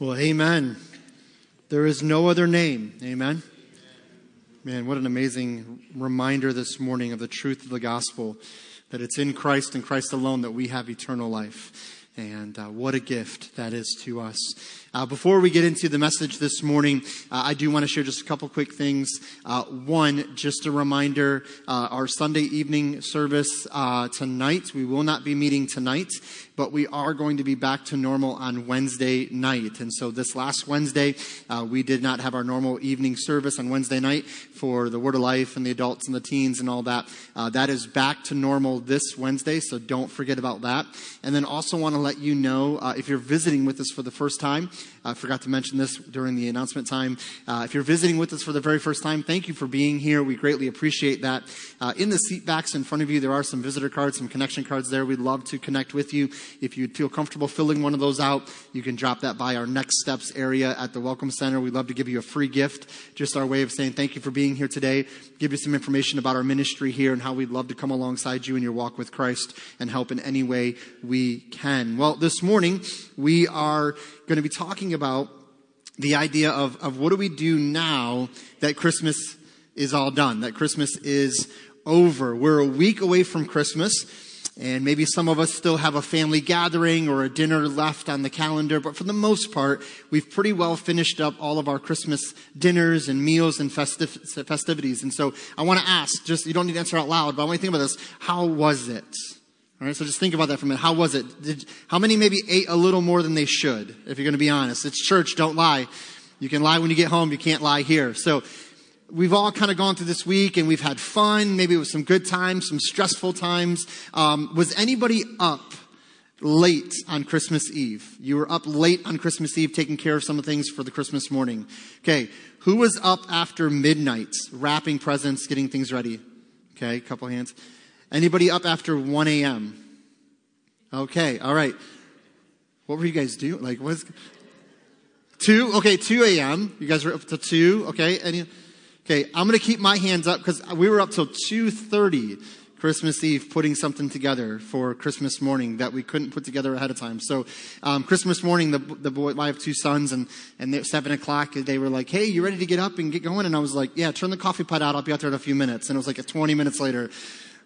Well, amen. There is no other name. Amen. Man, what an amazing reminder this morning of the truth of the gospel that it's in Christ and Christ alone that we have eternal life. And uh, what a gift that is to us. Uh, before we get into the message this morning, uh, I do want to share just a couple quick things. Uh, one, just a reminder uh, our Sunday evening service uh, tonight, we will not be meeting tonight but we are going to be back to normal on Wednesday night. And so this last Wednesday, we did not have our normal evening service on Wednesday night for the Word of Life and the adults and the teens and all that. That is back to normal this Wednesday, so don't forget about that. And then also want to let you know uh, if you're visiting with us for the first time, I forgot to mention this during the announcement time. Uh, if you're visiting with us for the very first time, thank you for being here. We greatly appreciate that. Uh, in the seat backs in front of you, there are some visitor cards, some connection cards there. We'd love to connect with you. If you'd feel comfortable filling one of those out, you can drop that by our next steps area at the Welcome Center. We'd love to give you a free gift, just our way of saying thank you for being here today, give you some information about our ministry here and how we'd love to come alongside you in your walk with Christ and help in any way we can. Well, this morning, we are going to be talking about the idea of, of what do we do now that Christmas is all done, that Christmas is over. We're a week away from Christmas. And maybe some of us still have a family gathering or a dinner left on the calendar, but for the most part, we've pretty well finished up all of our Christmas dinners and meals and festiv- festivities. And so I want to ask, just, you don't need to answer out loud, but I want you to think about this. How was it? All right, so just think about that for a minute. How was it? Did, how many maybe ate a little more than they should, if you're going to be honest? It's church, don't lie. You can lie when you get home, you can't lie here. So we've all kind of gone through this week and we've had fun. Maybe it was some good times, some stressful times. Um, was anybody up late on Christmas Eve? You were up late on Christmas Eve taking care of some of the things for the Christmas morning. Okay. Who was up after midnight wrapping presents, getting things ready? Okay. A couple hands. Anybody up after 1 a.m.? Okay. All right. What were you guys doing? Like, what's, two? Okay. 2 a.m. You guys were up to two. Okay. Any, Okay, I'm going to keep my hands up because we were up till 2:30 Christmas Eve putting something together for Christmas morning that we couldn't put together ahead of time. So um, Christmas morning, the the boy, I have two sons, and and at seven o'clock they were like, "Hey, you ready to get up and get going?" And I was like, "Yeah, turn the coffee pot out. I'll be out there in a few minutes." And it was like 20 minutes later.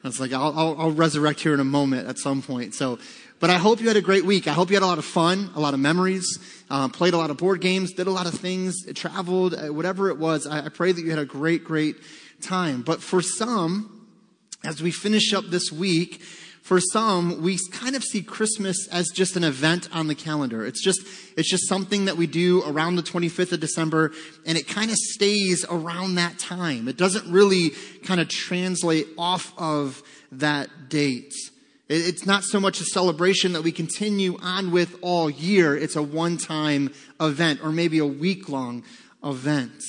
I was like, I'll, I'll, I'll resurrect here in a moment at some point. So but I hope you had a great week. I hope you had a lot of fun, a lot of memories, uh, played a lot of board games, did a lot of things, traveled, uh, whatever it was. I, I pray that you had a great, great time. But for some, as we finish up this week, for some, we kind of see Christmas as just an event on the calendar. It's just, it's just something that we do around the 25th of December, and it kind of stays around that time. It doesn't really kind of translate off of that date. It's not so much a celebration that we continue on with all year. It's a one-time event or maybe a week-long event.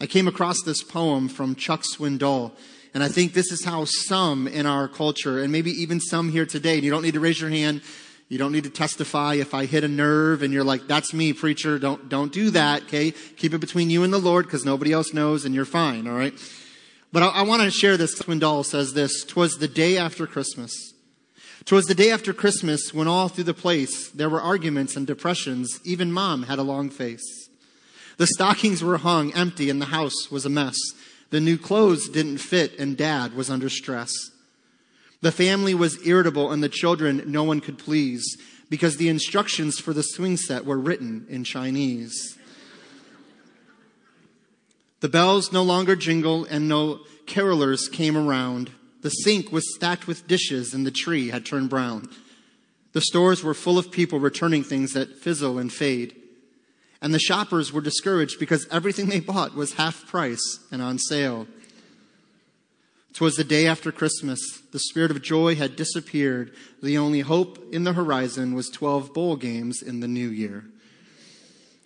I came across this poem from Chuck Swindoll, and I think this is how some in our culture, and maybe even some here today, and you don't need to raise your hand, you don't need to testify if I hit a nerve and you're like, that's me, preacher, don't, don't do that, okay? Keep it between you and the Lord because nobody else knows and you're fine, all right? But I, I want to share this. Swindoll says this, twas the day after Christmas. 'Twas the day after Christmas when all through the place there were arguments and depressions. Even mom had a long face. The stockings were hung empty and the house was a mess. The new clothes didn't fit and dad was under stress. The family was irritable and the children no one could please because the instructions for the swing set were written in Chinese. The bells no longer jingled and no carolers came around. The sink was stacked with dishes and the tree had turned brown. The stores were full of people returning things that fizzle and fade. And the shoppers were discouraged because everything they bought was half price and on sale. Twas the day after Christmas. The spirit of joy had disappeared. The only hope in the horizon was 12 bowl games in the new year.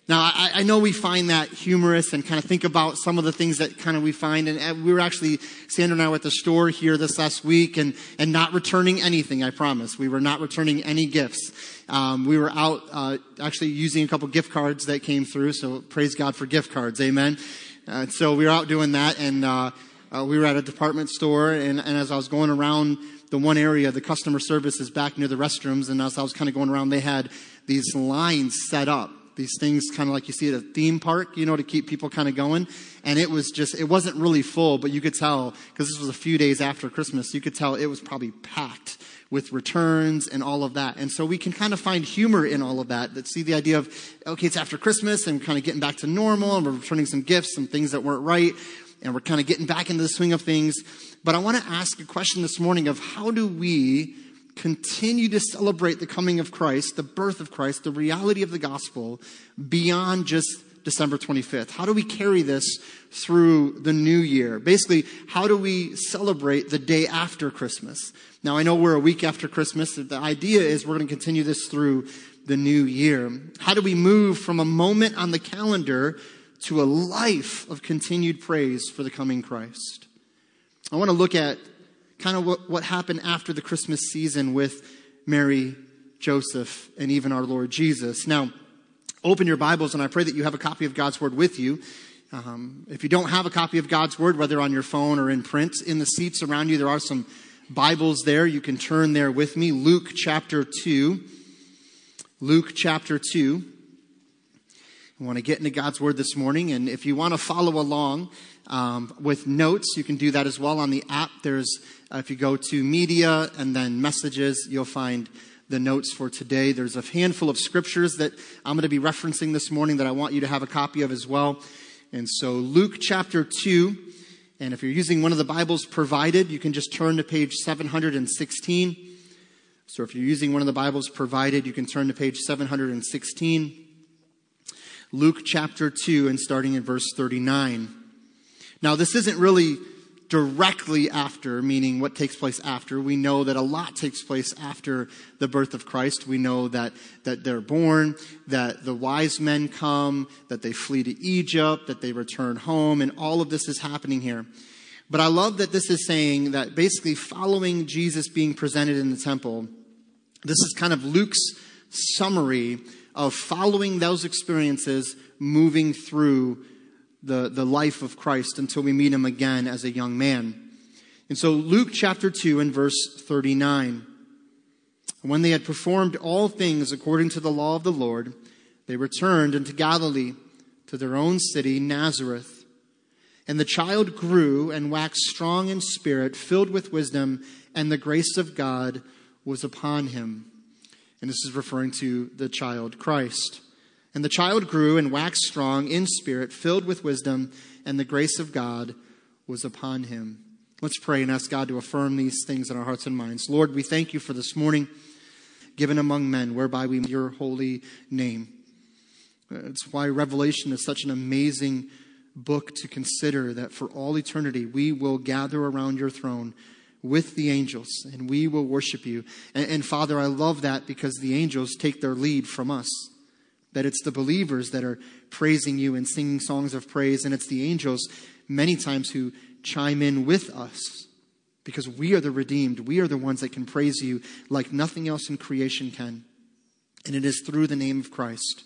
Now, I, I, know we find that humorous and kind of think about some of the things that kind of we find. And we were actually, Sandra and I were at the store here this last week and, and not returning anything, I promise. We were not returning any gifts. Um, we were out uh, actually using a couple gift cards that came through. So praise God for gift cards. Amen. Uh, so we were out doing that and uh, uh, we were at a department store. And, and as I was going around the one area, the customer service is back near the restrooms. And as I was kind of going around, they had these lines set up these things kind of like you see at a theme park, you know, to keep people kind of going. And it was just, it wasn't really full, but you could tell, because this was a few days after Christmas, you could tell it was probably packed with returns and all of that. And so we can kind of find humor in all of that. That see the idea of, okay, it's after Christmas and kind of getting back to normal and we're returning some gifts, some things that weren't right. And we're kind of getting back into the swing of things. But I want to ask a question this morning of how do we continue to celebrate the coming of Christ, the birth of Christ, the reality of the gospel beyond just December 25th? How do we carry this through the new year? Basically, how do we celebrate the day after Christmas? Now, I know we're a week after Christmas. The idea is we're going to continue this through the new year. How do we move from a moment on the calendar to a life of continued praise for the coming Christ? I want to look at kind of what, what happened after the Christmas season with Mary, Joseph, and even our Lord Jesus. Now, open your Bibles, and I pray that you have a copy of God's Word with you. Um, if you don't have a copy of God's Word, whether on your phone or in print, in the seats around you, there are some Bibles there. You can turn there with me. Luke chapter 2. Luke chapter 2. I want to get into God's Word this morning, and if you want to follow along um, with notes, you can do that as well on the app. There's uh, if you go to media and then messages, you'll find the notes for today. There's a handful of scriptures that I'm going to be referencing this morning that I want you to have a copy of as well. And so Luke chapter 2, and if you're using one of the Bibles provided, you can just turn to page 716. So if you're using one of the Bibles provided, you can turn to page 716. Luke chapter 2 and starting in verse 39. Now, this isn't really directly after, meaning what takes place after. We know that a lot takes place after the birth of Christ. We know that, that they're born, that the wise men come, that they flee to Egypt, that they return home, and all of this is happening here. But I love that this is saying that basically following Jesus being presented in the temple, this is kind of Luke's summary of following those experiences moving through the, the life of Christ until we meet him again as a young man. And so Luke chapter 2 and verse 39. When they had performed all things according to the law of the Lord, they returned into Galilee to their own city, Nazareth. And the child grew and waxed strong in spirit, filled with wisdom, and the grace of God was upon him. And this is referring to the child Christ. And the child grew and waxed strong in spirit, filled with wisdom, and the grace of God was upon him. Let's pray and ask God to affirm these things in our hearts and minds. Lord, we thank you for this morning given among men, whereby we your holy name. It's why Revelation is such an amazing book to consider that for all eternity we will gather around your throne with the angels and we will worship you. And, and Father, I love that because the angels take their lead from us. That it's the believers that are praising you and singing songs of praise, and it's the angels many times who chime in with us because we are the redeemed. We are the ones that can praise you like nothing else in creation can. And it is through the name of Christ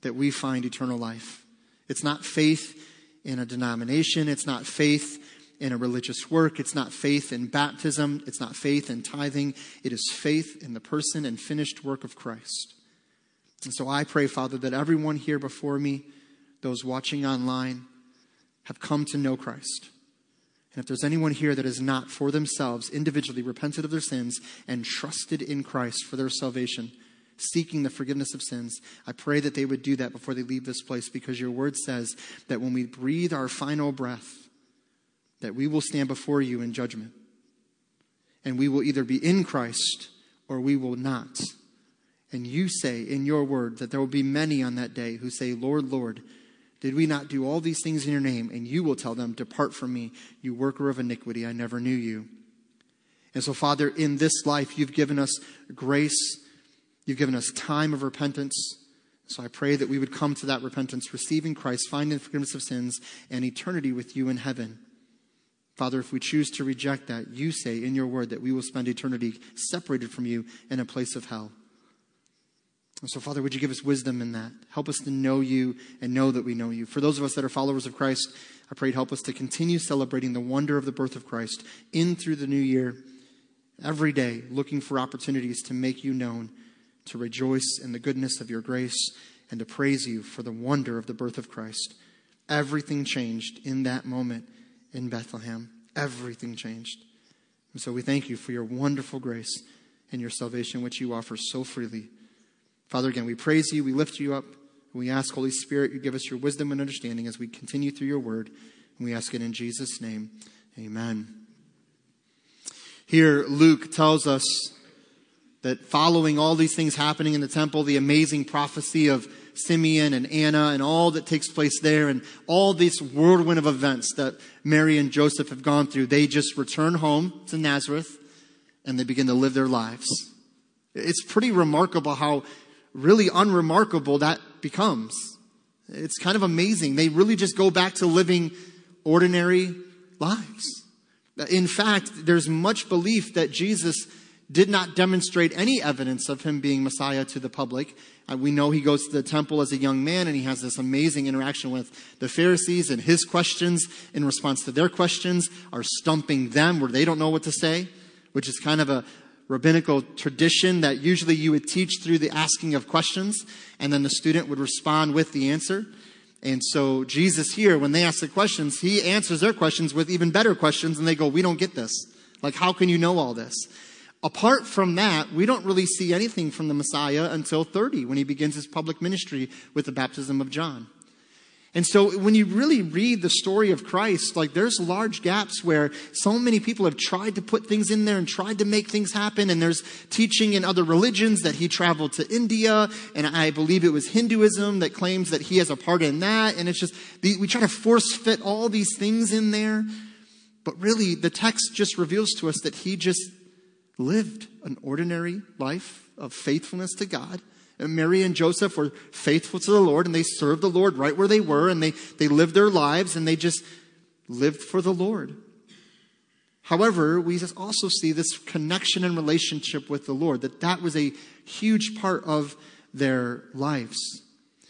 that we find eternal life. It's not faith in a denomination, it's not faith in a religious work, it's not faith in baptism, it's not faith in tithing. It is faith in the person and finished work of Christ. And so I pray, Father, that everyone here before me, those watching online, have come to know Christ. And if there's anyone here that has not for themselves individually repented of their sins and trusted in Christ for their salvation, seeking the forgiveness of sins, I pray that they would do that before they leave this place because your word says that when we breathe our final breath, that we will stand before you in judgment. And we will either be in Christ or we will not. And you say in your word that there will be many on that day who say, Lord, Lord, did we not do all these things in your name? And you will tell them, Depart from me, you worker of iniquity, I never knew you. And so, Father, in this life, you've given us grace, you've given us time of repentance. So I pray that we would come to that repentance, receiving Christ, finding forgiveness of sins, and eternity with you in heaven. Father, if we choose to reject that, you say in your word that we will spend eternity separated from you in a place of hell. And so, Father, would you give us wisdom in that? Help us to know you and know that we know you. For those of us that are followers of Christ, I pray help us to continue celebrating the wonder of the birth of Christ in through the new year, every day, looking for opportunities to make you known, to rejoice in the goodness of your grace and to praise you for the wonder of the birth of Christ. Everything changed in that moment in Bethlehem. Everything changed. And so we thank you for your wonderful grace and your salvation, which you offer so freely. Father, again, we praise you, we lift you up, we ask, Holy Spirit, you give us your wisdom and understanding as we continue through your word. And we ask it in Jesus' name. Amen. Here, Luke tells us that following all these things happening in the temple, the amazing prophecy of Simeon and Anna and all that takes place there and all this whirlwind of events that Mary and Joseph have gone through, they just return home to Nazareth and they begin to live their lives. It's pretty remarkable how really unremarkable that becomes. It's kind of amazing. They really just go back to living ordinary lives. In fact, there's much belief that Jesus did not demonstrate any evidence of him being Messiah to the public. Uh, we know he goes to the temple as a young man and he has this amazing interaction with the Pharisees, and his questions in response to their questions are stumping them where they don't know what to say, which is kind of a, rabbinical tradition that usually you would teach through the asking of questions, and then the student would respond with the answer. And so Jesus here, when they ask the questions, he answers their questions with even better questions, and they go, We don't get this. Like, how can you know all this? Apart from that, we don't really see anything from the Messiah until 30, when he begins his public ministry with the baptism of John. And so when you really read the story of Christ, like there's large gaps where so many people have tried to put things in there and tried to make things happen. And there's teaching in other religions that he traveled to India. And I believe it was Hinduism that claims that he has a part in that. And it's just, we try to force fit all these things in there. But really, the text just reveals to us that he just lived an ordinary life of faithfulness to God and Mary and Joseph were faithful to the Lord and they served the Lord right where they were and they, they lived their lives and they just lived for the Lord. However, we also see this connection and relationship with the Lord, that that was a huge part of their lives.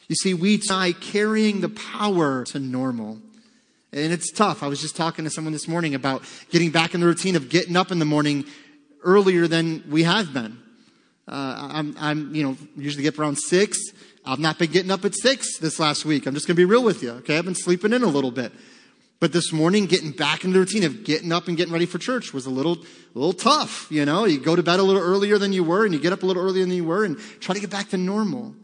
You see, we die carrying the power to normal. And it's tough. I was just talking to someone this morning about getting back in the routine of getting up in the morning earlier than we have been. Uh, I'm, I'm, you know, usually get up around six. I've not been getting up at six this last week. I'm just going to be real with you. Okay. I've been sleeping in a little bit. But this morning, getting back into the routine of getting up and getting ready for church was a little, a little tough. You know, you go to bed a little earlier than you were and you get up a little earlier than you were and try to get back to normal.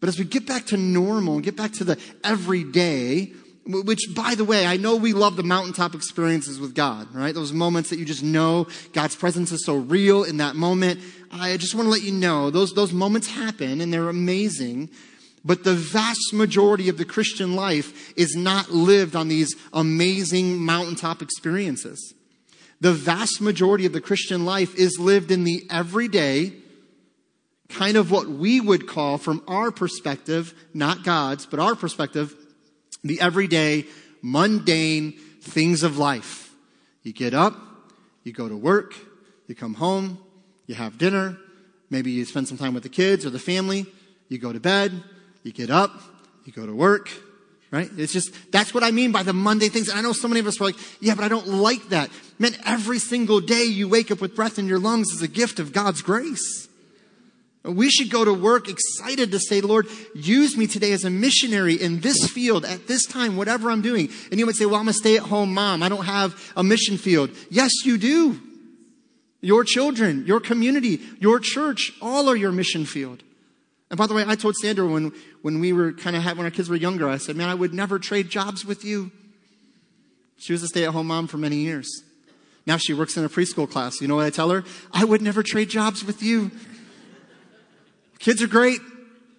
But as we get back to normal and get back to the everyday, which by the way, I know we love the mountaintop experiences with God, right? Those moments that you just know God's presence is so real in that moment. I just want to let you know those, those moments happen and they're amazing. But the vast majority of the Christian life is not lived on these amazing mountaintop experiences. The vast majority of the Christian life is lived in the everyday, kind of what we would call, from our perspective, not God's, but our perspective, the everyday, mundane things of life. You get up, you go to work, you come home, you have dinner, maybe you spend some time with the kids or the family, you go to bed, you get up, you go to work, right? It's just, that's what I mean by the Monday things. And I know so many of us are like, yeah, but I don't like that. Man, every single day you wake up with breath in your lungs is a gift of God's grace. We should go to work excited to say, Lord, use me today as a missionary in this field at this time, whatever I'm doing. And you might say, well, I'm a stay at home mom. I don't have a mission field. Yes, you do. Your children, your community, your church, all are your mission field. And by the way, I told Sandra when, when we were kind of, when our kids were younger, I said, man, I would never trade jobs with you. She was a stay at home mom for many years. Now she works in a preschool class. You know what I tell her? I would never trade jobs with you. Kids are great.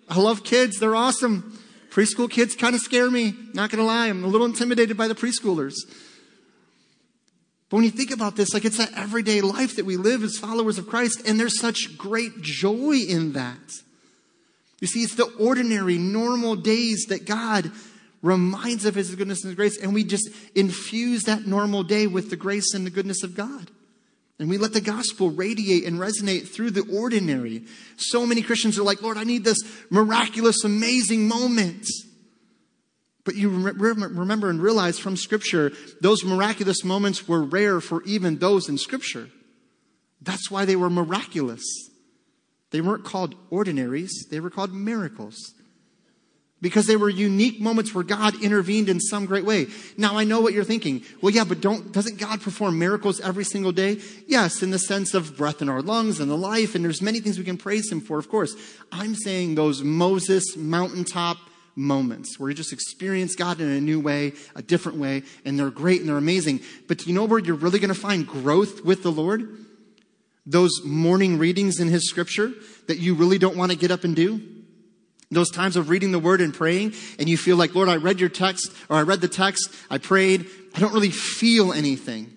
I love kids. They're awesome. Preschool kids kind of scare me. Not going to lie. I'm a little intimidated by the preschoolers. But when you think about this, like it's that everyday life that we live as followers of Christ, and there's such great joy in that. You see, it's the ordinary, normal days that God reminds of His goodness and His grace, and we just infuse that normal day with the grace and the goodness of God. And we let the gospel radiate and resonate through the ordinary. So many Christians are like, Lord, I need this miraculous, amazing moment. But you remember and realize from Scripture, those miraculous moments were rare for even those in Scripture. That's why they were miraculous. They weren't called ordinaries, they were called miracles. Because they were unique moments where God intervened in some great way. Now I know what you're thinking. Well, yeah, but don't, doesn't God perform miracles every single day? Yes, in the sense of breath in our lungs and the life, and there's many things we can praise Him for, of course. I'm saying those Moses mountaintop moments where you just experience God in a new way, a different way, and they're great and they're amazing. But do you know where you're really going to find growth with the Lord? Those morning readings in His scripture that you really don't want to get up and do? Those times of reading the word and praying, and you feel like, Lord, I read your text, or I read the text, I prayed, I don't really feel anything.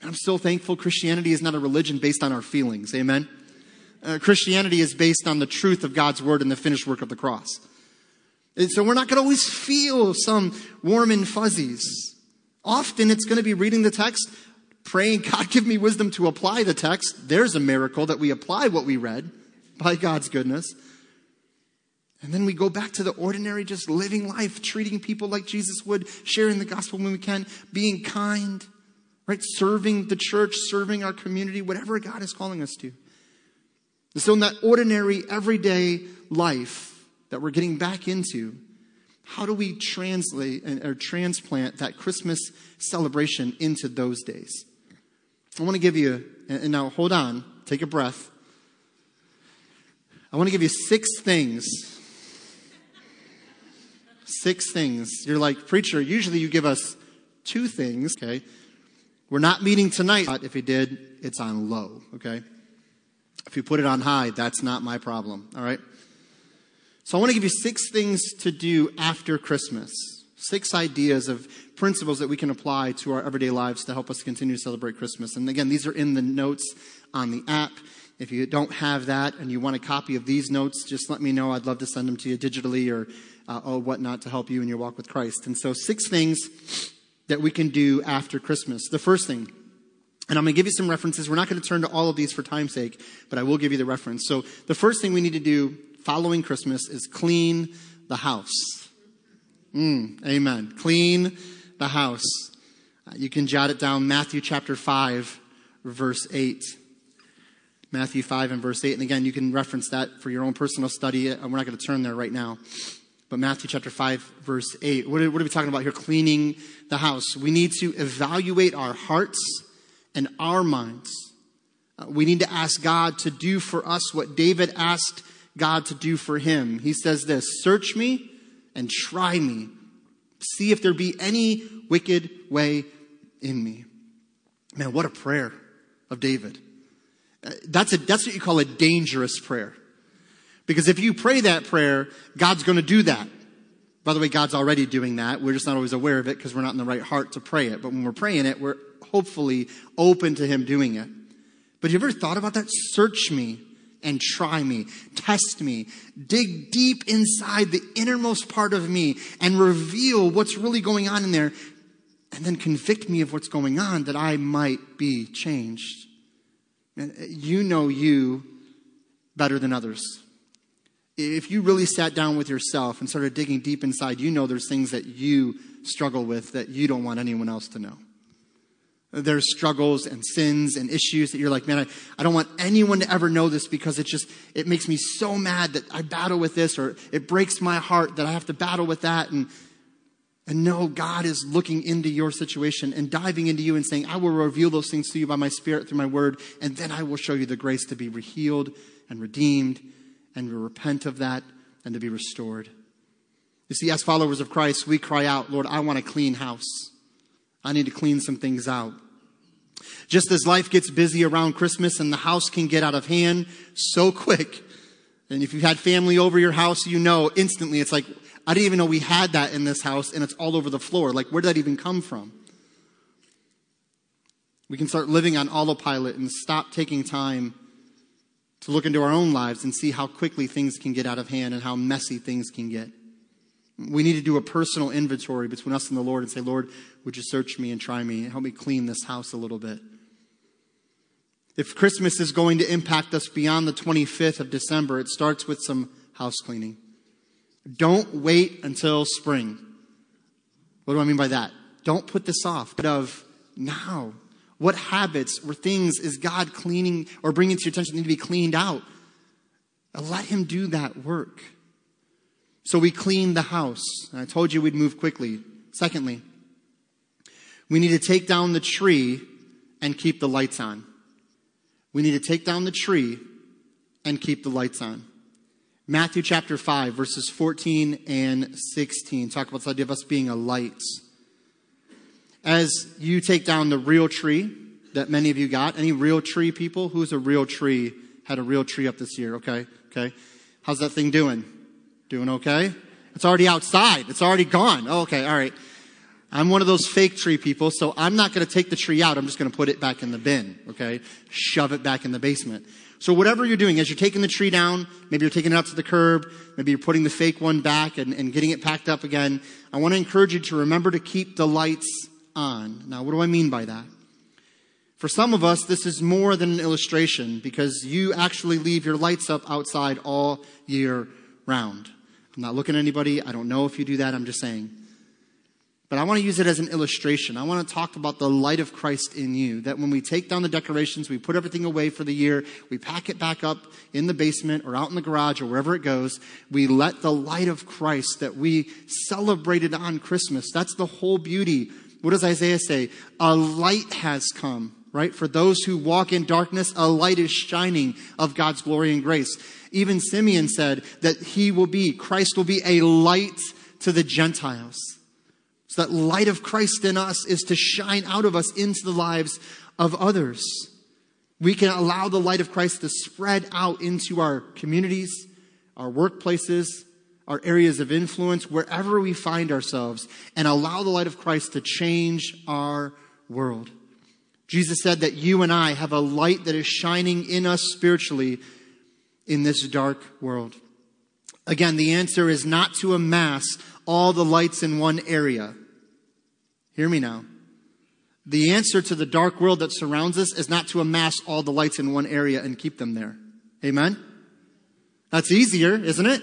And I'm still thankful Christianity is not a religion based on our feelings. Amen? Uh, Christianity is based on the truth of God's word and the finished work of the cross. And so we're not going to always feel some warm and fuzzies. Often it's going to be reading the text, praying, God, give me wisdom to apply the text. There's a miracle that we apply what we read by God's goodness. And then we go back to the ordinary, just living life, treating people like Jesus would, sharing the gospel when we can, being kind, right? Serving the church, serving our community, whatever God is calling us to. And so, in that ordinary, everyday life that we're getting back into, how do we translate or transplant that Christmas celebration into those days? I want to give you, and now hold on, take a breath. I want to give you six things six things. You're like, preacher, usually you give us two things, okay? We're not meeting tonight. But if he did, it's on low, okay? If you put it on high, that's not my problem, all right? So I want to give you six things to do after Christmas. Six ideas of principles that we can apply to our everyday lives to help us continue to celebrate Christmas. And again, these are in the notes on the app. If you don't have that and you want a copy of these notes, just let me know. I'd love to send them to you digitally or uh, or whatnot to help you in your walk with Christ. And so, six things that we can do after Christmas. The first thing, and I'm going to give you some references. We're not going to turn to all of these for time's sake, but I will give you the reference. So, the first thing we need to do following Christmas is clean the house. Mm, amen. Clean the house. Uh, you can jot it down Matthew chapter 5, verse 8. Matthew 5 and verse 8. And again, you can reference that for your own personal study. Uh, we're not going to turn there right now. But Matthew chapter 5, verse 8, what are, what are we talking about here? Cleaning the house. We need to evaluate our hearts and our minds. Uh, we need to ask God to do for us what David asked God to do for him. He says this Search me and try me. See if there be any wicked way in me. Man, what a prayer of David. That's, a, that's what you call a dangerous prayer. Because if you pray that prayer, God's going to do that. By the way, God's already doing that. We're just not always aware of it because we're not in the right heart to pray it. But when we're praying it, we're hopefully open to Him doing it. But have you ever thought about that? Search me and try me, test me, dig deep inside the innermost part of me and reveal what's really going on in there, and then convict me of what's going on that I might be changed. Uh, you know you better than others if you really sat down with yourself and started digging deep inside, you know there's things that you struggle with that you don't want anyone else to know. There's struggles and sins and issues that you're like, man, I, I don't want anyone to ever know this because it just, it makes me so mad that I battle with this or it breaks my heart that I have to battle with that. And, and no, God is looking into your situation and diving into you and saying, I will reveal those things to you by my spirit through my word. And then I will show you the grace to be healed and redeemed and repent of that and to be restored. You see, as followers of Christ, we cry out, Lord, I want a clean house. I need to clean some things out. Just as life gets busy around Christmas and the house can get out of hand so quick. And if you've had family over your house, you know instantly it's like, I didn't even know we had that in this house and it's all over the floor. Like, where did that even come from? We can start living on autopilot and stop taking time to look into our own lives and see how quickly things can get out of hand and how messy things can get. We need to do a personal inventory between us and the Lord and say, Lord, would you search me and try me and help me clean this house a little bit? If Christmas is going to impact us beyond the 25th of December, it starts with some house cleaning. Don't wait until spring. What do I mean by that? Don't put this off, but of now. What habits or things is God cleaning or bringing to your attention need to be cleaned out? Let Him do that work. So we clean the house. And I told you we'd move quickly. Secondly, we need to take down the tree and keep the lights on. We need to take down the tree and keep the lights on. Matthew chapter 5, verses 14 and 16 talk about the idea of us being a light. As you take down the real tree that many of you got, any real tree people? Who's a real tree? Had a real tree up this year, okay? Okay. How's that thing doing? Doing okay? It's already outside. It's already gone. Oh, okay, all right. I'm one of those fake tree people, so I'm not going to take the tree out. I'm just going to put it back in the bin, okay? Shove it back in the basement. So whatever you're doing, as you're taking the tree down, maybe you're taking it out to the curb, maybe you're putting the fake one back and, and getting it packed up again, I want to encourage you to remember to keep the lights on. Now, what do I mean by that? For some of us, this is more than an illustration because you actually leave your lights up outside all year round. I'm not looking at anybody. I don't know if you do that. I'm just saying. But I want to use it as an illustration. I want to talk about the light of Christ in you. That when we take down the decorations, we put everything away for the year, we pack it back up in the basement or out in the garage or wherever it goes, we let the light of Christ that we celebrated on Christmas, that's the whole beauty. What does Isaiah say? A light has come, right? For those who walk in darkness, a light is shining of God's glory and grace. Even Simeon said that he will be, Christ will be a light to the Gentiles. So that light of Christ in us is to shine out of us into the lives of others. We can allow the light of Christ to spread out into our communities, our workplaces, our areas of influence, wherever we find ourselves, and allow the light of Christ to change our world. Jesus said that you and I have a light that is shining in us spiritually in this dark world. Again, the answer is not to amass all the lights in one area. Hear me now. The answer to the dark world that surrounds us is not to amass all the lights in one area and keep them there. Amen? That's easier, isn't it?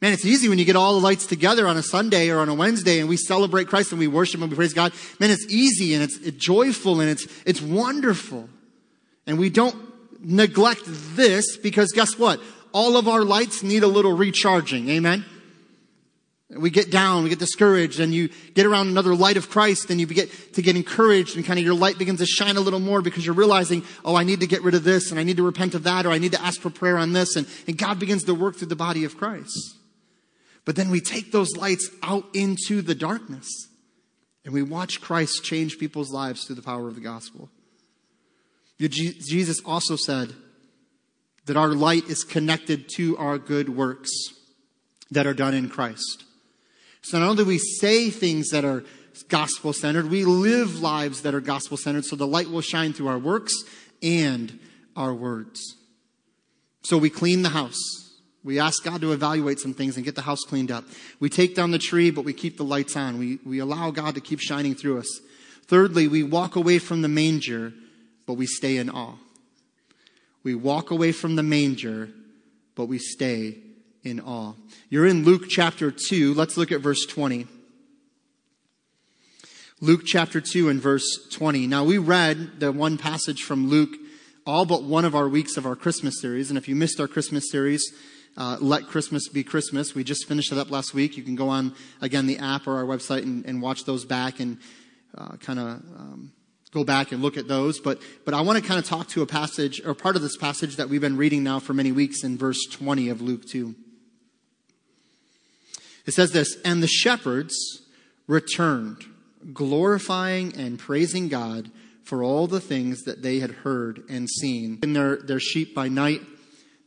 Man, it's easy when you get all the lights together on a Sunday or on a Wednesday and we celebrate Christ and we worship and we praise God. Man, it's easy and it's, joyful and it's, it's wonderful. And we don't neglect this because guess what? All of our lights need a little recharging. Amen? We get down, we get discouraged, and you get around another light of Christ, and you get to get encouraged, and kind of your light begins to shine a little more because you're realizing, oh, I need to get rid of this, and I need to repent of that, or I need to ask for prayer on this, and, and God begins to work through the body of Christ. But then we take those lights out into the darkness, and we watch Christ change people's lives through the power of the gospel. Jesus also said that our light is connected to our good works that are done in Christ. So not only do we say things that are gospel centered, we live lives that are gospel centered so the light will shine through our works and our words. So we clean the house. We ask God to evaluate some things and get the house cleaned up. We take down the tree, but we keep the lights on. We, we allow God to keep shining through us. Thirdly, we walk away from the manger, but we stay in awe. We walk away from the manger, but we stay in awe. You're in Luke chapter 2. Let's look at verse 20. Luke chapter 2 and verse 20. Now, we read the one passage from Luke all but one of our weeks of our Christmas series. And if you missed our Christmas series, uh, Let Christmas Be Christmas, we just finished it up last week. You can go on, again, the app or our website and, and watch those back and uh, kind of um, go back and look at those. But, but I want to kind of talk to a passage or part of this passage that we've been reading now for many weeks in verse 20 of Luke 2. It says this, and the shepherds returned, glorifying and praising God for all the things that they had heard and seen. In their, their sheep by night,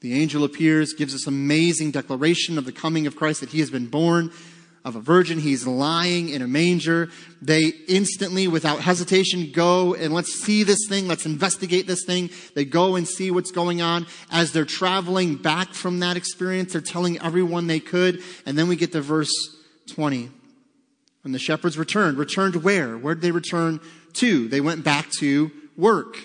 the angel appears, gives this amazing declaration of the coming of Christ, that he has been born of a virgin. He's lying in a manger. They instantly, without hesitation, go and let's see this thing. Let's investigate this thing. They go and see what's going on. As they're traveling back from that experience, they're telling everyone they could. And then we get to verse 20. When the shepherds returned, returned where? Where did they return to? They went back to work,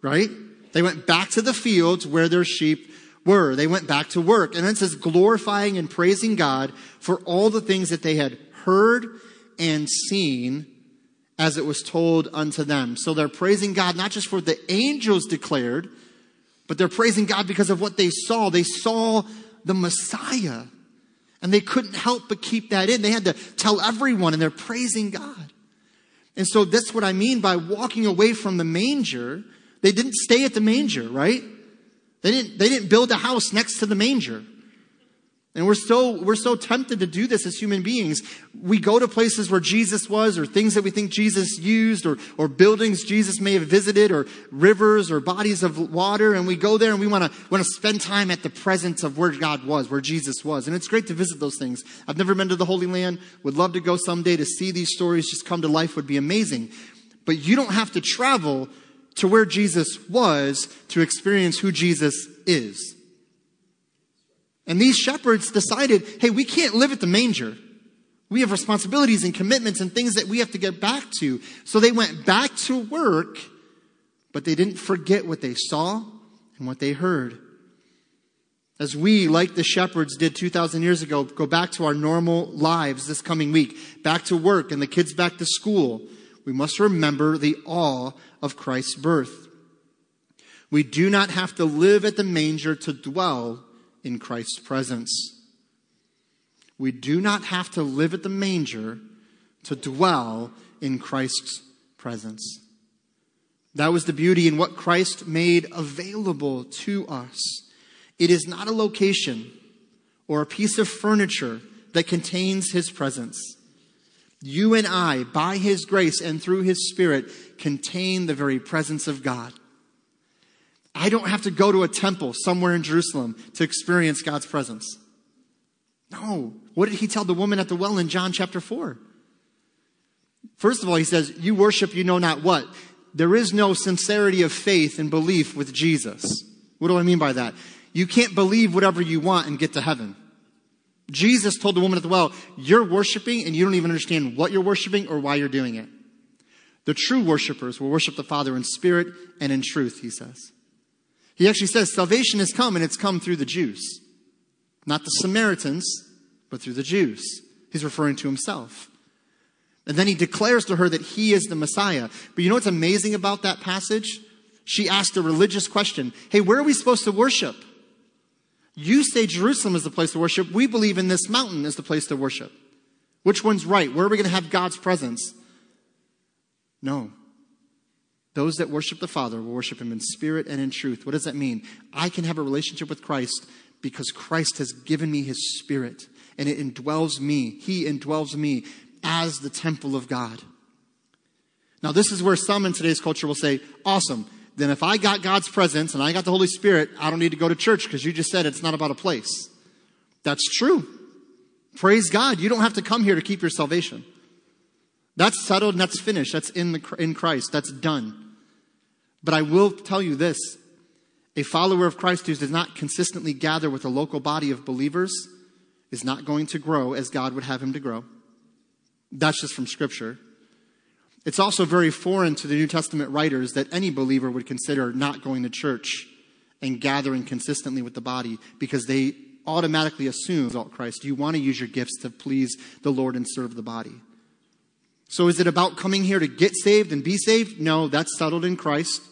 right? They went back to the fields where their sheep were. They went back to work. And then it says glorifying and praising God for all the things that they had heard and seen as it was told unto them. So they're praising God not just for what the angels declared, but they're praising God because of what they saw. They saw the Messiah. And they couldn't help but keep that in. They had to tell everyone and they're praising God. And so that's what I mean by walking away from the manger. They didn't stay at the manger, right? They didn't, they didn't build a house next to the manger. And we're so, we're so tempted to do this as human beings. We go to places where Jesus was or things that we think Jesus used or, or buildings Jesus may have visited or rivers or bodies of water. And we go there and we want to, want to spend time at the presence of where God was, where Jesus was. And it's great to visit those things. I've never been to the Holy Land. Would love to go someday to see these stories just come to life would be amazing. But you don't have to travel to where Jesus was to experience who Jesus is. And these shepherds decided, hey, we can't live at the manger. We have responsibilities and commitments and things that we have to get back to. So they went back to work, but they didn't forget what they saw and what they heard. As we, like the shepherds did 2,000 years ago, go back to our normal lives this coming week, back to work and the kids back to school, we must remember the awe of Christ's birth. We do not have to live at the manger to dwell in Christ's presence. We do not have to live at the manger to dwell in Christ's presence. That was the beauty in what Christ made available to us. It is not a location or a piece of furniture that contains his presence. You and I, by his grace and through his spirit, contain the very presence of God. I don't have to go to a temple somewhere in Jerusalem to experience God's presence. No. What did he tell the woman at the well in John chapter 4? First of all, he says, You worship you know not what. There is no sincerity of faith and belief with Jesus. What do I mean by that? You can't believe whatever you want and get to heaven. Jesus told the woman at the well, You're worshiping and you don't even understand what you're worshiping or why you're doing it. The true worshipers will worship the Father in spirit and in truth, he says. He actually says salvation has come and it's come through the Jews. Not the Samaritans, but through the Jews. He's referring to himself. And then he declares to her that he is the Messiah. But you know what's amazing about that passage? She asked a religious question. Hey, where are we supposed to worship? You say Jerusalem is the place to worship. We believe in this mountain is the place to worship. Which one's right? Where are we going to have God's presence? No. Those that worship the Father will worship Him in spirit and in truth. What does that mean? I can have a relationship with Christ because Christ has given me His Spirit and it indwells me. He indwells me as the temple of God. Now, this is where some in today's culture will say, awesome. Then if I got God's presence and I got the Holy Spirit, I don't need to go to church because you just said it's not about a place. That's true. Praise God. You don't have to come here to keep your salvation. That's settled and that's finished. That's in, the, in Christ. That's done. But I will tell you this a follower of Christ who does not consistently gather with a local body of believers is not going to grow as God would have him to grow. That's just from Scripture. It's also very foreign to the New Testament writers that any believer would consider not going to church and gathering consistently with the body because they automatically assume, Christ, you want to use your gifts to please the Lord and serve the body. So is it about coming here to get saved and be saved? No, that's settled in Christ.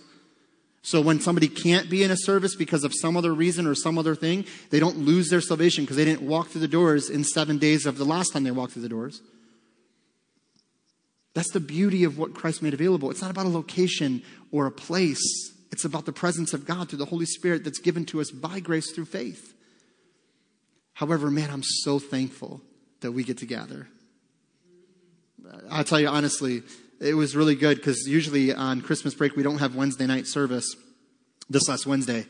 So when somebody can't be in a service because of some other reason or some other thing, they don't lose their salvation because they didn't walk through the doors in seven days of the last time they walked through the doors. That's the beauty of what Christ made available. It's not about a location or a place. It's about the presence of God through the Holy Spirit that's given to us by grace through faith. However, man, I'm so thankful that we get to gather. I'll tell you honestly, it was really good because usually on Christmas break we don't have Wednesday night service. This last Wednesday,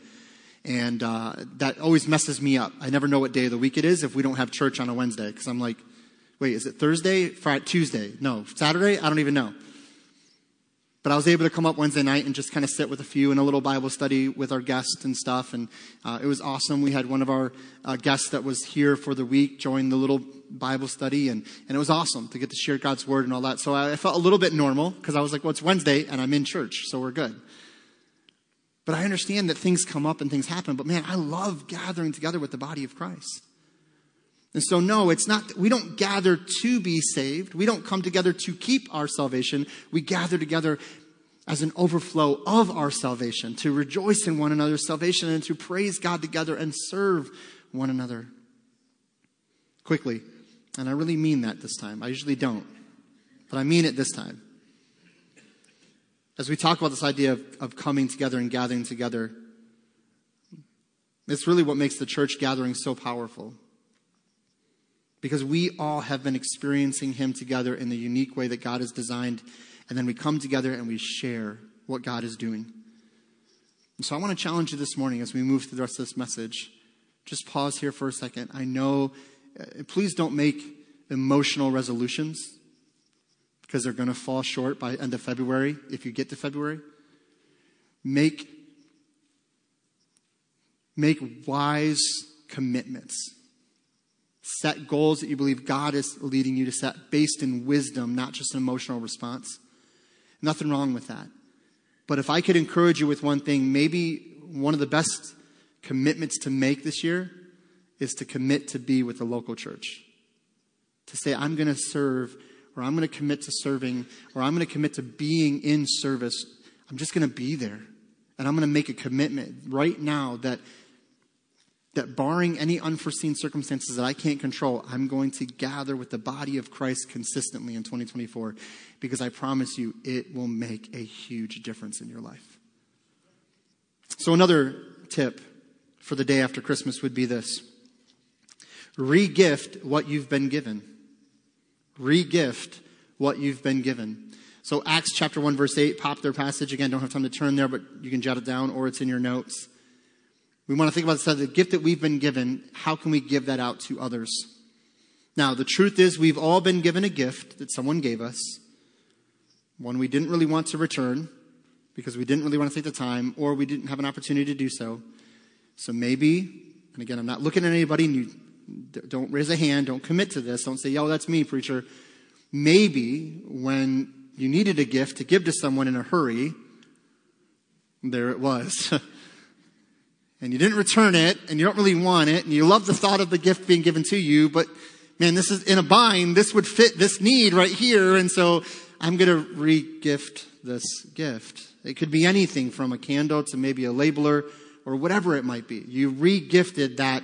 and uh, that always messes me up. I never know what day of the week it is if we don't have church on a Wednesday because I'm like, wait, is it Thursday, Friday, Tuesday? No, Saturday? I don't even know. But I was able to come up Wednesday night and just kind of sit with a few in a little Bible study with our guests and stuff. And uh, it was awesome. We had one of our uh, guests that was here for the week join the little Bible study. And, and it was awesome to get to share God's word and all that. So I, I felt a little bit normal because I was like, well, it's Wednesday and I'm in church, so we're good. But I understand that things come up and things happen. But man, I love gathering together with the body of Christ. And so, no, it's not, we don't gather to be saved. We don't come together to keep our salvation. We gather together as an overflow of our salvation, to rejoice in one another's salvation and to praise God together and serve one another. quickly. And I really mean that this time. I usually don't. But I mean it this time. As we talk about this idea of, of coming together and gathering together, it's really what makes the church gathering so powerful. Because we all have been experiencing Him together in the unique way that God has designed, and then we come together and we share what God is doing. And so I want to challenge you this morning as we move through the rest of this message. Just pause here for a second. I know, uh, please don't make emotional resolutions because they're going to fall short by end of February if you get to February. Make make wise commitments. Set goals that you believe God is leading you to set based in wisdom, not just an emotional response. Nothing wrong with that. But if I could encourage you with one thing, maybe one of the best commitments to make this year is to commit to be with the local church. To say, I'm going to serve, or I'm going to commit to serving, or I'm going to commit to being in service. I'm just going to be there. And I'm going to make a commitment right now that that barring any unforeseen circumstances that I can't control, I'm going to gather with the body of Christ consistently in 2024 because I promise you it will make a huge difference in your life. So, another tip for the day after Christmas would be this regift what you've been given. Regift what you've been given. So, Acts chapter 1, verse 8, pop their passage. Again, don't have time to turn there, but you can jot it down or it's in your notes. We want to think about this, the gift that we've been given. How can we give that out to others? Now, the truth is, we've all been given a gift that someone gave us, one we didn't really want to return because we didn't really want to take the time or we didn't have an opportunity to do so. So maybe, and again, I'm not looking at anybody, and you don't raise a hand, don't commit to this, don't say, yo, that's me, preacher. Maybe when you needed a gift to give to someone in a hurry, there it was. and you didn't return it and you don't really want it and you love the thought of the gift being given to you, but man, this is in a bind. This would fit this need right here. And so I'm going to re-gift this gift. It could be anything from a candle to maybe a labeler or whatever it might be. You re-gifted that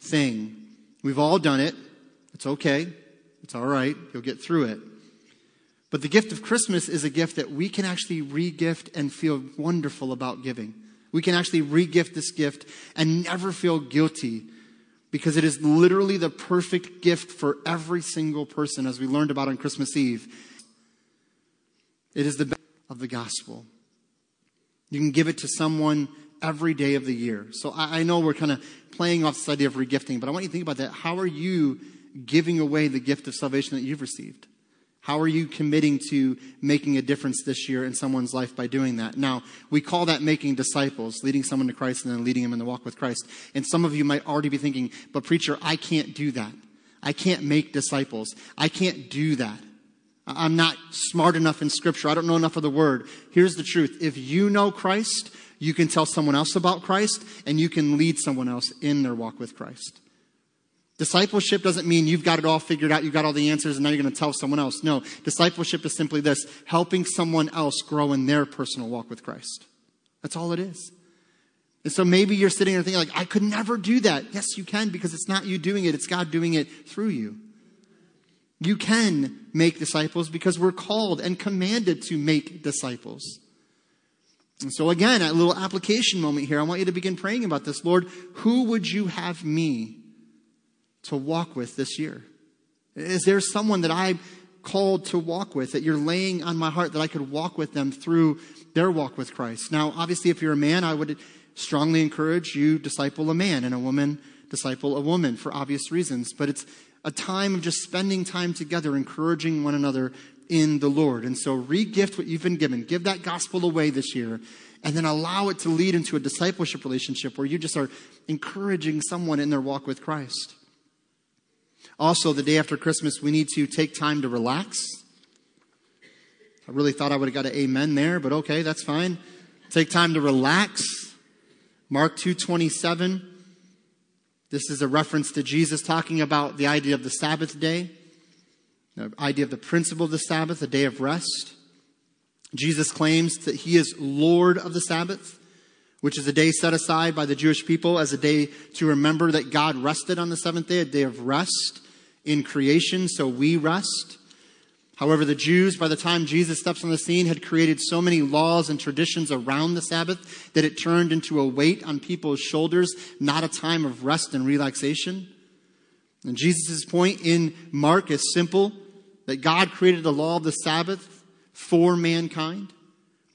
thing. We've all done it. It's okay. It's all right. You'll get through it. But the gift of Christmas is a gift that we can actually re-gift and feel wonderful about giving. We can actually regift this gift and never feel guilty because it is literally the perfect gift for every single person, as we learned about on Christmas Eve. It is the best of the gospel. You can give it to someone every day of the year. So I, I know we're kind of playing off this idea of regifting, but I want you to think about that. How are you giving away the gift of salvation that you've received? How are you committing to making a difference this year in someone's life by doing that? Now, we call that making disciples, leading someone to Christ and then leading them in the walk with Christ. And some of you might already be thinking, but preacher, I can't do that. I can't make disciples. I can't do that. I'm not smart enough in scripture. I don't know enough of the word. Here's the truth. If you know Christ, you can tell someone else about Christ and you can lead someone else in their walk with Christ. Discipleship doesn't mean you've got it all figured out, you've got all the answers, and now you're going to tell someone else. No, discipleship is simply this helping someone else grow in their personal walk with Christ. That's all it is. And so maybe you're sitting there thinking, like, I could never do that. Yes, you can because it's not you doing it, it's God doing it through you. You can make disciples because we're called and commanded to make disciples. And so, again, a little application moment here. I want you to begin praying about this. Lord, who would you have me to walk with this year? Is there someone that I'm called to walk with that you're laying on my heart that I could walk with them through their walk with Christ? Now, obviously, if you're a man, I would strongly encourage you disciple a man and a woman disciple a woman for obvious reasons. But it's a time of just spending time together, encouraging one another in the Lord. And so, regift what you've been given. Give that gospel away this year and then allow it to lead into a discipleship relationship where you just are encouraging someone in their walk with Christ. Also, the day after Christmas, we need to take time to relax. I really thought I would have got an amen there, but okay, that's fine. Take time to relax. Mark 2:27. This is a reference to Jesus talking about the idea of the Sabbath day, the idea of the principle of the Sabbath, a day of rest. Jesus claims that he is Lord of the Sabbath, which is a day set aside by the Jewish people as a day to remember that God rested on the seventh day, a day of rest. in creation, so we rest. However, the Jews, by the time Jesus steps on the scene, had created so many laws and traditions around the Sabbath that it turned into a weight on people's shoulders, not a time of rest and relaxation. And Jesus' point in Mark is simple that God created the law of the Sabbath for mankind,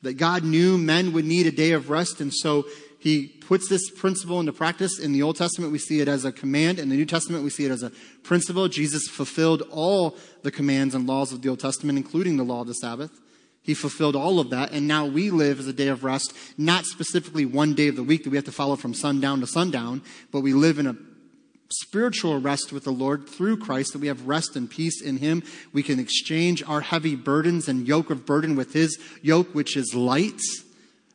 that God knew men would need a day of rest, and so he puts this principle into practice. In the Old Testament, we see it as a command. In the New Testament, we see it as a principle. Jesus fulfilled all the commands and laws of the Old Testament, including the law of the Sabbath. He fulfilled all of that, and now we live as a day of rest, not specifically one day of the week that we have to follow from sundown to sundown, but we live in a spiritual rest with the Lord through Christ, that we have rest and peace in Him. We can exchange our heavy burdens and yoke of burden with His yoke, which is light.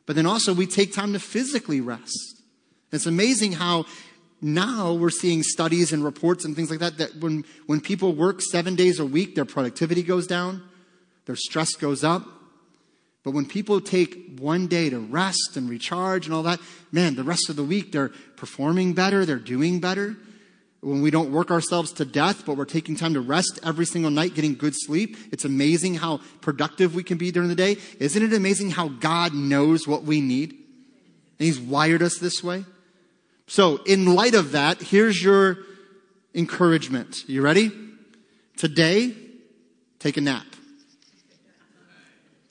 But then also we take time to physically rest. It's amazing how now we're seeing studies and reports and things like that that when, when people work seven days a week, their productivity goes down, their stress goes up. But when people take one day to rest and recharge and all that, man, the rest of the week they're performing better, they're doing better when we don't work ourselves to death, but we're taking time to rest every single night, getting good sleep. It's amazing how productive we can be during the day. Isn't it amazing how God knows what we need? And He's wired us this way. So, in light of that, here's your encouragement. You ready? Today, take a nap.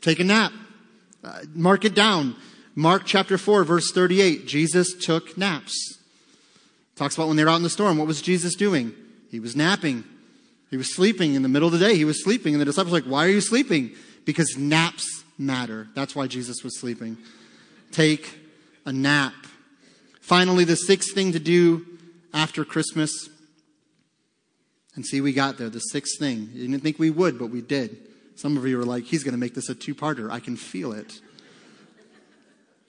Take a nap. Uh, mark it down. Mark chapter 4, verse 38. Jesus took naps. Talks about when they were out in the storm. What was Jesus doing? He was napping. He was sleeping in the middle of the day. He was sleeping. And the disciples were like, Why are you sleeping? Because naps matter. That's why Jesus was sleeping. Take a nap. Finally, the sixth thing to do after Christmas. And see, we got there. The sixth thing. You didn't think we would, but we did. Some of you were like, He's going to make this a two parter. I can feel it.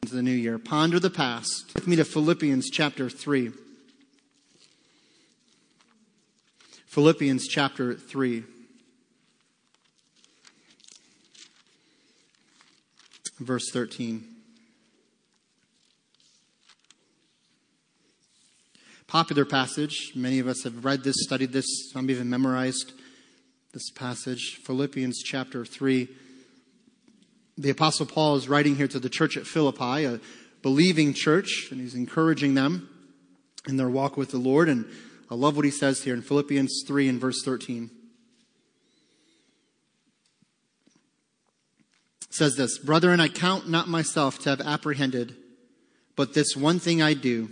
Into the new year. Ponder the past. With me to Philippians chapter 3. Philippians chapter 3. Verse 13. Popular passage. Many of us have read this, studied this, some even memorized this passage. Philippians chapter 3. The Apostle Paul is writing here to the church at Philippi, a believing church, and he's encouraging them in their walk with the Lord. And I love what he says here in Philippians 3 and verse 13. It says this Brethren, I count not myself to have apprehended, but this one thing I do,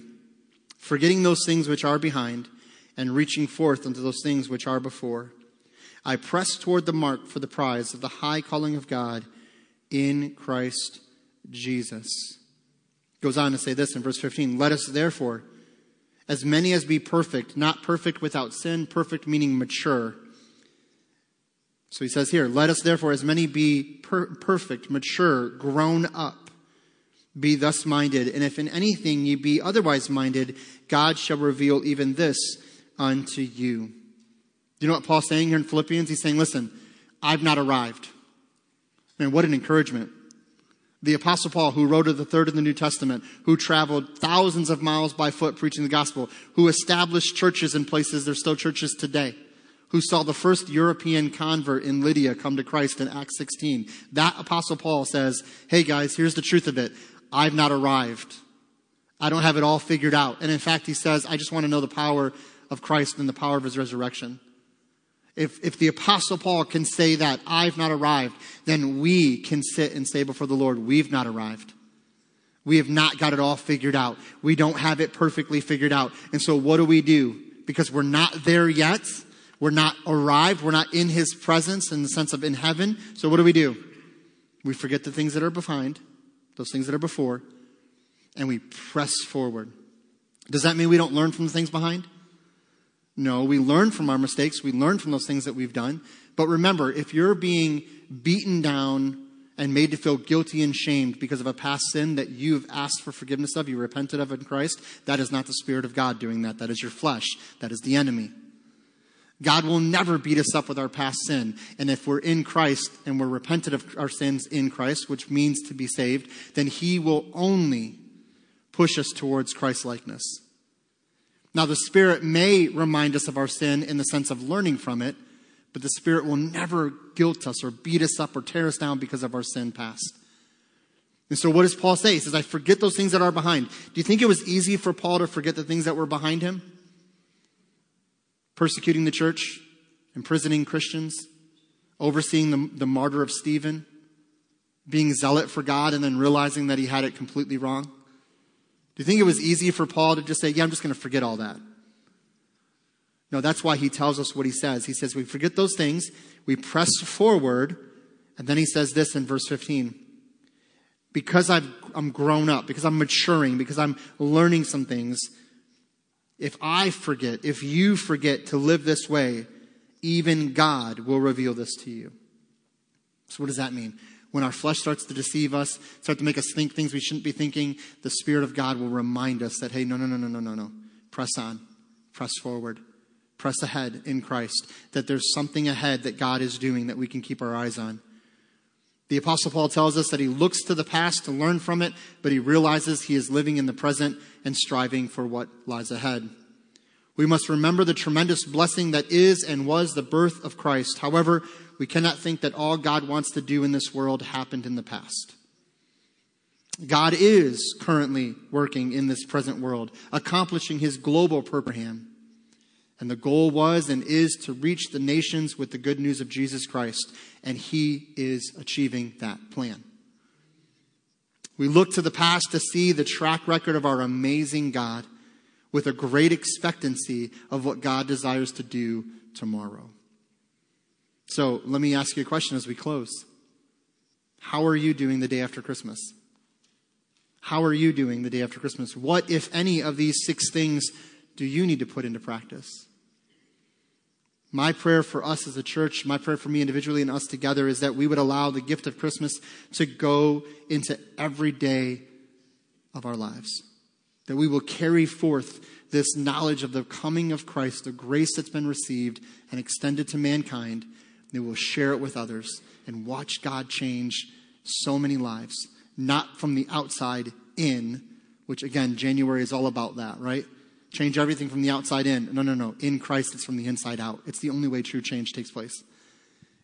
forgetting those things which are behind, and reaching forth unto those things which are before. I press toward the mark for the prize of the high calling of God in Christ Jesus. Goes on to say this in verse 15 Let us therefore as many as be perfect, not perfect without sin, perfect meaning mature. So he says here, let us therefore as many be per- perfect, mature, grown up, be thus minded. And if in anything ye be otherwise minded, God shall reveal even this unto you. Do you know what Paul's saying here in Philippians? He's saying, listen, I've not arrived. Man, what an encouragement. The Apostle Paul, who wrote of the third in the New Testament, who traveled thousands of miles by foot preaching the gospel, who established churches in places there's still churches today, who saw the first European convert in Lydia come to Christ in Acts 16. That Apostle Paul says, Hey guys, here's the truth of it. I've not arrived. I don't have it all figured out. And in fact, he says, I just want to know the power of Christ and the power of his resurrection. If, if the apostle Paul can say that, I've not arrived, then we can sit and say before the Lord, we've not arrived. We have not got it all figured out. We don't have it perfectly figured out. And so what do we do? Because we're not there yet. We're not arrived. We're not in his presence in the sense of in heaven. So what do we do? We forget the things that are behind, those things that are before, and we press forward. Does that mean we don't learn from the things behind? No, we learn from our mistakes. We learn from those things that we've done. But remember, if you're being beaten down and made to feel guilty and shamed because of a past sin that you've asked for forgiveness of, you repented of in Christ, that is not the Spirit of God doing that. That is your flesh. That is the enemy. God will never beat us up with our past sin. And if we're in Christ and we're repented of our sins in Christ, which means to be saved, then He will only push us towards Christ likeness. Now, the Spirit may remind us of our sin in the sense of learning from it, but the Spirit will never guilt us or beat us up or tear us down because of our sin past. And so, what does Paul say? He says, I forget those things that are behind. Do you think it was easy for Paul to forget the things that were behind him? Persecuting the church, imprisoning Christians, overseeing the, the martyr of Stephen, being zealot for God, and then realizing that he had it completely wrong? Do you think it was easy for Paul to just say, Yeah, I'm just going to forget all that? No, that's why he tells us what he says. He says, We forget those things, we press forward, and then he says this in verse 15 because I've, I'm grown up, because I'm maturing, because I'm learning some things, if I forget, if you forget to live this way, even God will reveal this to you. So, what does that mean? When our flesh starts to deceive us, start to make us think things we shouldn't be thinking, the Spirit of God will remind us that, hey, no, no, no, no, no, no, no. Press on, press forward, press ahead in Christ, that there's something ahead that God is doing that we can keep our eyes on. The Apostle Paul tells us that he looks to the past to learn from it, but he realizes he is living in the present and striving for what lies ahead. We must remember the tremendous blessing that is and was the birth of Christ. However, we cannot think that all God wants to do in this world happened in the past. God is currently working in this present world, accomplishing his global purpose. And the goal was and is to reach the nations with the good news of Jesus Christ. And he is achieving that plan. We look to the past to see the track record of our amazing God with a great expectancy of what God desires to do tomorrow. So let me ask you a question as we close. How are you doing the day after Christmas? How are you doing the day after Christmas? What, if any, of these six things do you need to put into practice? My prayer for us as a church, my prayer for me individually and us together is that we would allow the gift of Christmas to go into every day of our lives. That we will carry forth this knowledge of the coming of Christ, the grace that's been received and extended to mankind. That we'll share it with others and watch God change so many lives, not from the outside in, which again, January is all about that, right? change everything from the outside in. No, no, no. In Christ, it's from the inside out. It's the only way true change takes place.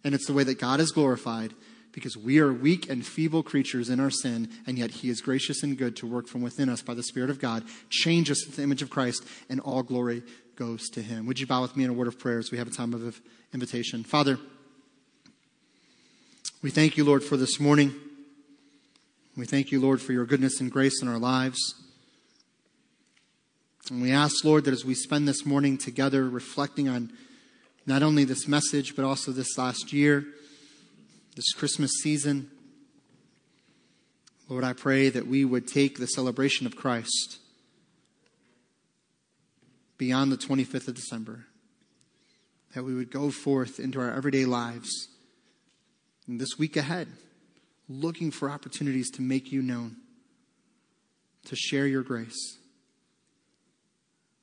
And it's the way that God is glorified because we are weak and feeble creatures in our sin, and yet He is gracious and good to work from within us by the Spirit of God, change us into the image of Christ, and all glory goes to Him. Would you bow with me in a word of prayer as we have a time of invitation? Father, we thank you, Lord, for this morning. We thank you, Lord, for your goodness and grace in our lives. And we ask, Lord, that as we spend this morning together reflecting on not only this message, but also this last year, this Christmas season, Lord, I pray that we would take the celebration of Christ beyond the 25th of December, that we would go forth into our everyday lives this week ahead, looking for opportunities to make you known, to share your grace.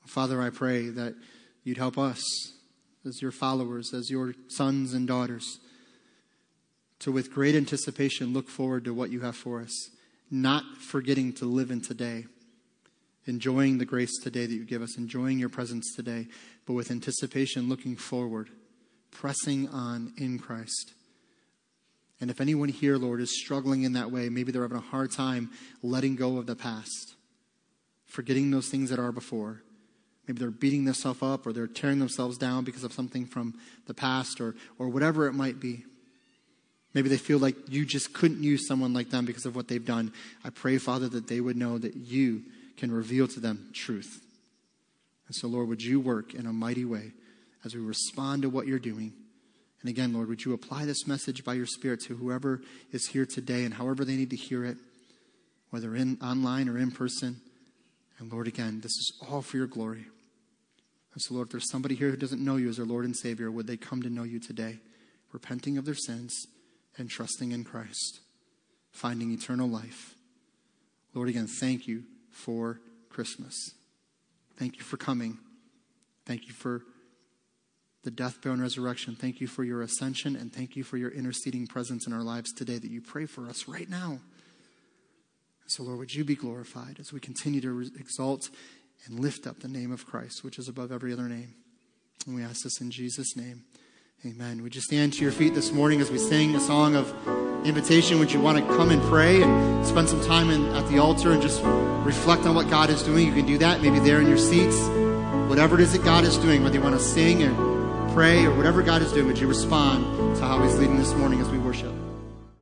Father, I pray that you'd help us as your followers, as your sons and daughters, to with great anticipation look forward to what you have for us, not forgetting to live in today, enjoying the grace today that you give us, enjoying your presence today, but with anticipation looking forward, pressing on in Christ. And if anyone here, Lord, is struggling in that way, maybe they're having a hard time letting go of the past, forgetting those things that are before Maybe they're beating themselves up or they're tearing themselves down because of something from the past or, or whatever it might be. Maybe they feel like you just couldn't use someone like them because of what they've done. I pray, Father, that they would know that you can reveal to them truth. And so, Lord, would you work in a mighty way as we respond to what you're doing? And again, Lord, would you apply this message by your Spirit to whoever is here today and however they need to hear it, whether in online or in person? And Lord, again, this is all for your glory. And so, Lord, if there's somebody here who doesn't know you as their Lord and Savior, would they come to know you today, repenting of their sins and trusting in Christ, finding eternal life? Lord, again, thank you for Christmas. Thank you for coming. Thank you for the death, burial, and resurrection. Thank you for your ascension, and thank you for your interceding presence in our lives today that you pray for us right now. So, Lord, would you be glorified as we continue to exalt and lift up the name of Christ, which is above every other name. And we ask this in Jesus' name. Amen. Would you stand to your feet this morning as we sing a song of invitation? Would you want to come and pray and spend some time in, at the altar and just reflect on what God is doing? You can do that maybe there in your seats. Whatever it is that God is doing, whether you want to sing or pray or whatever God is doing, would you respond to how He's leading this morning as we worship?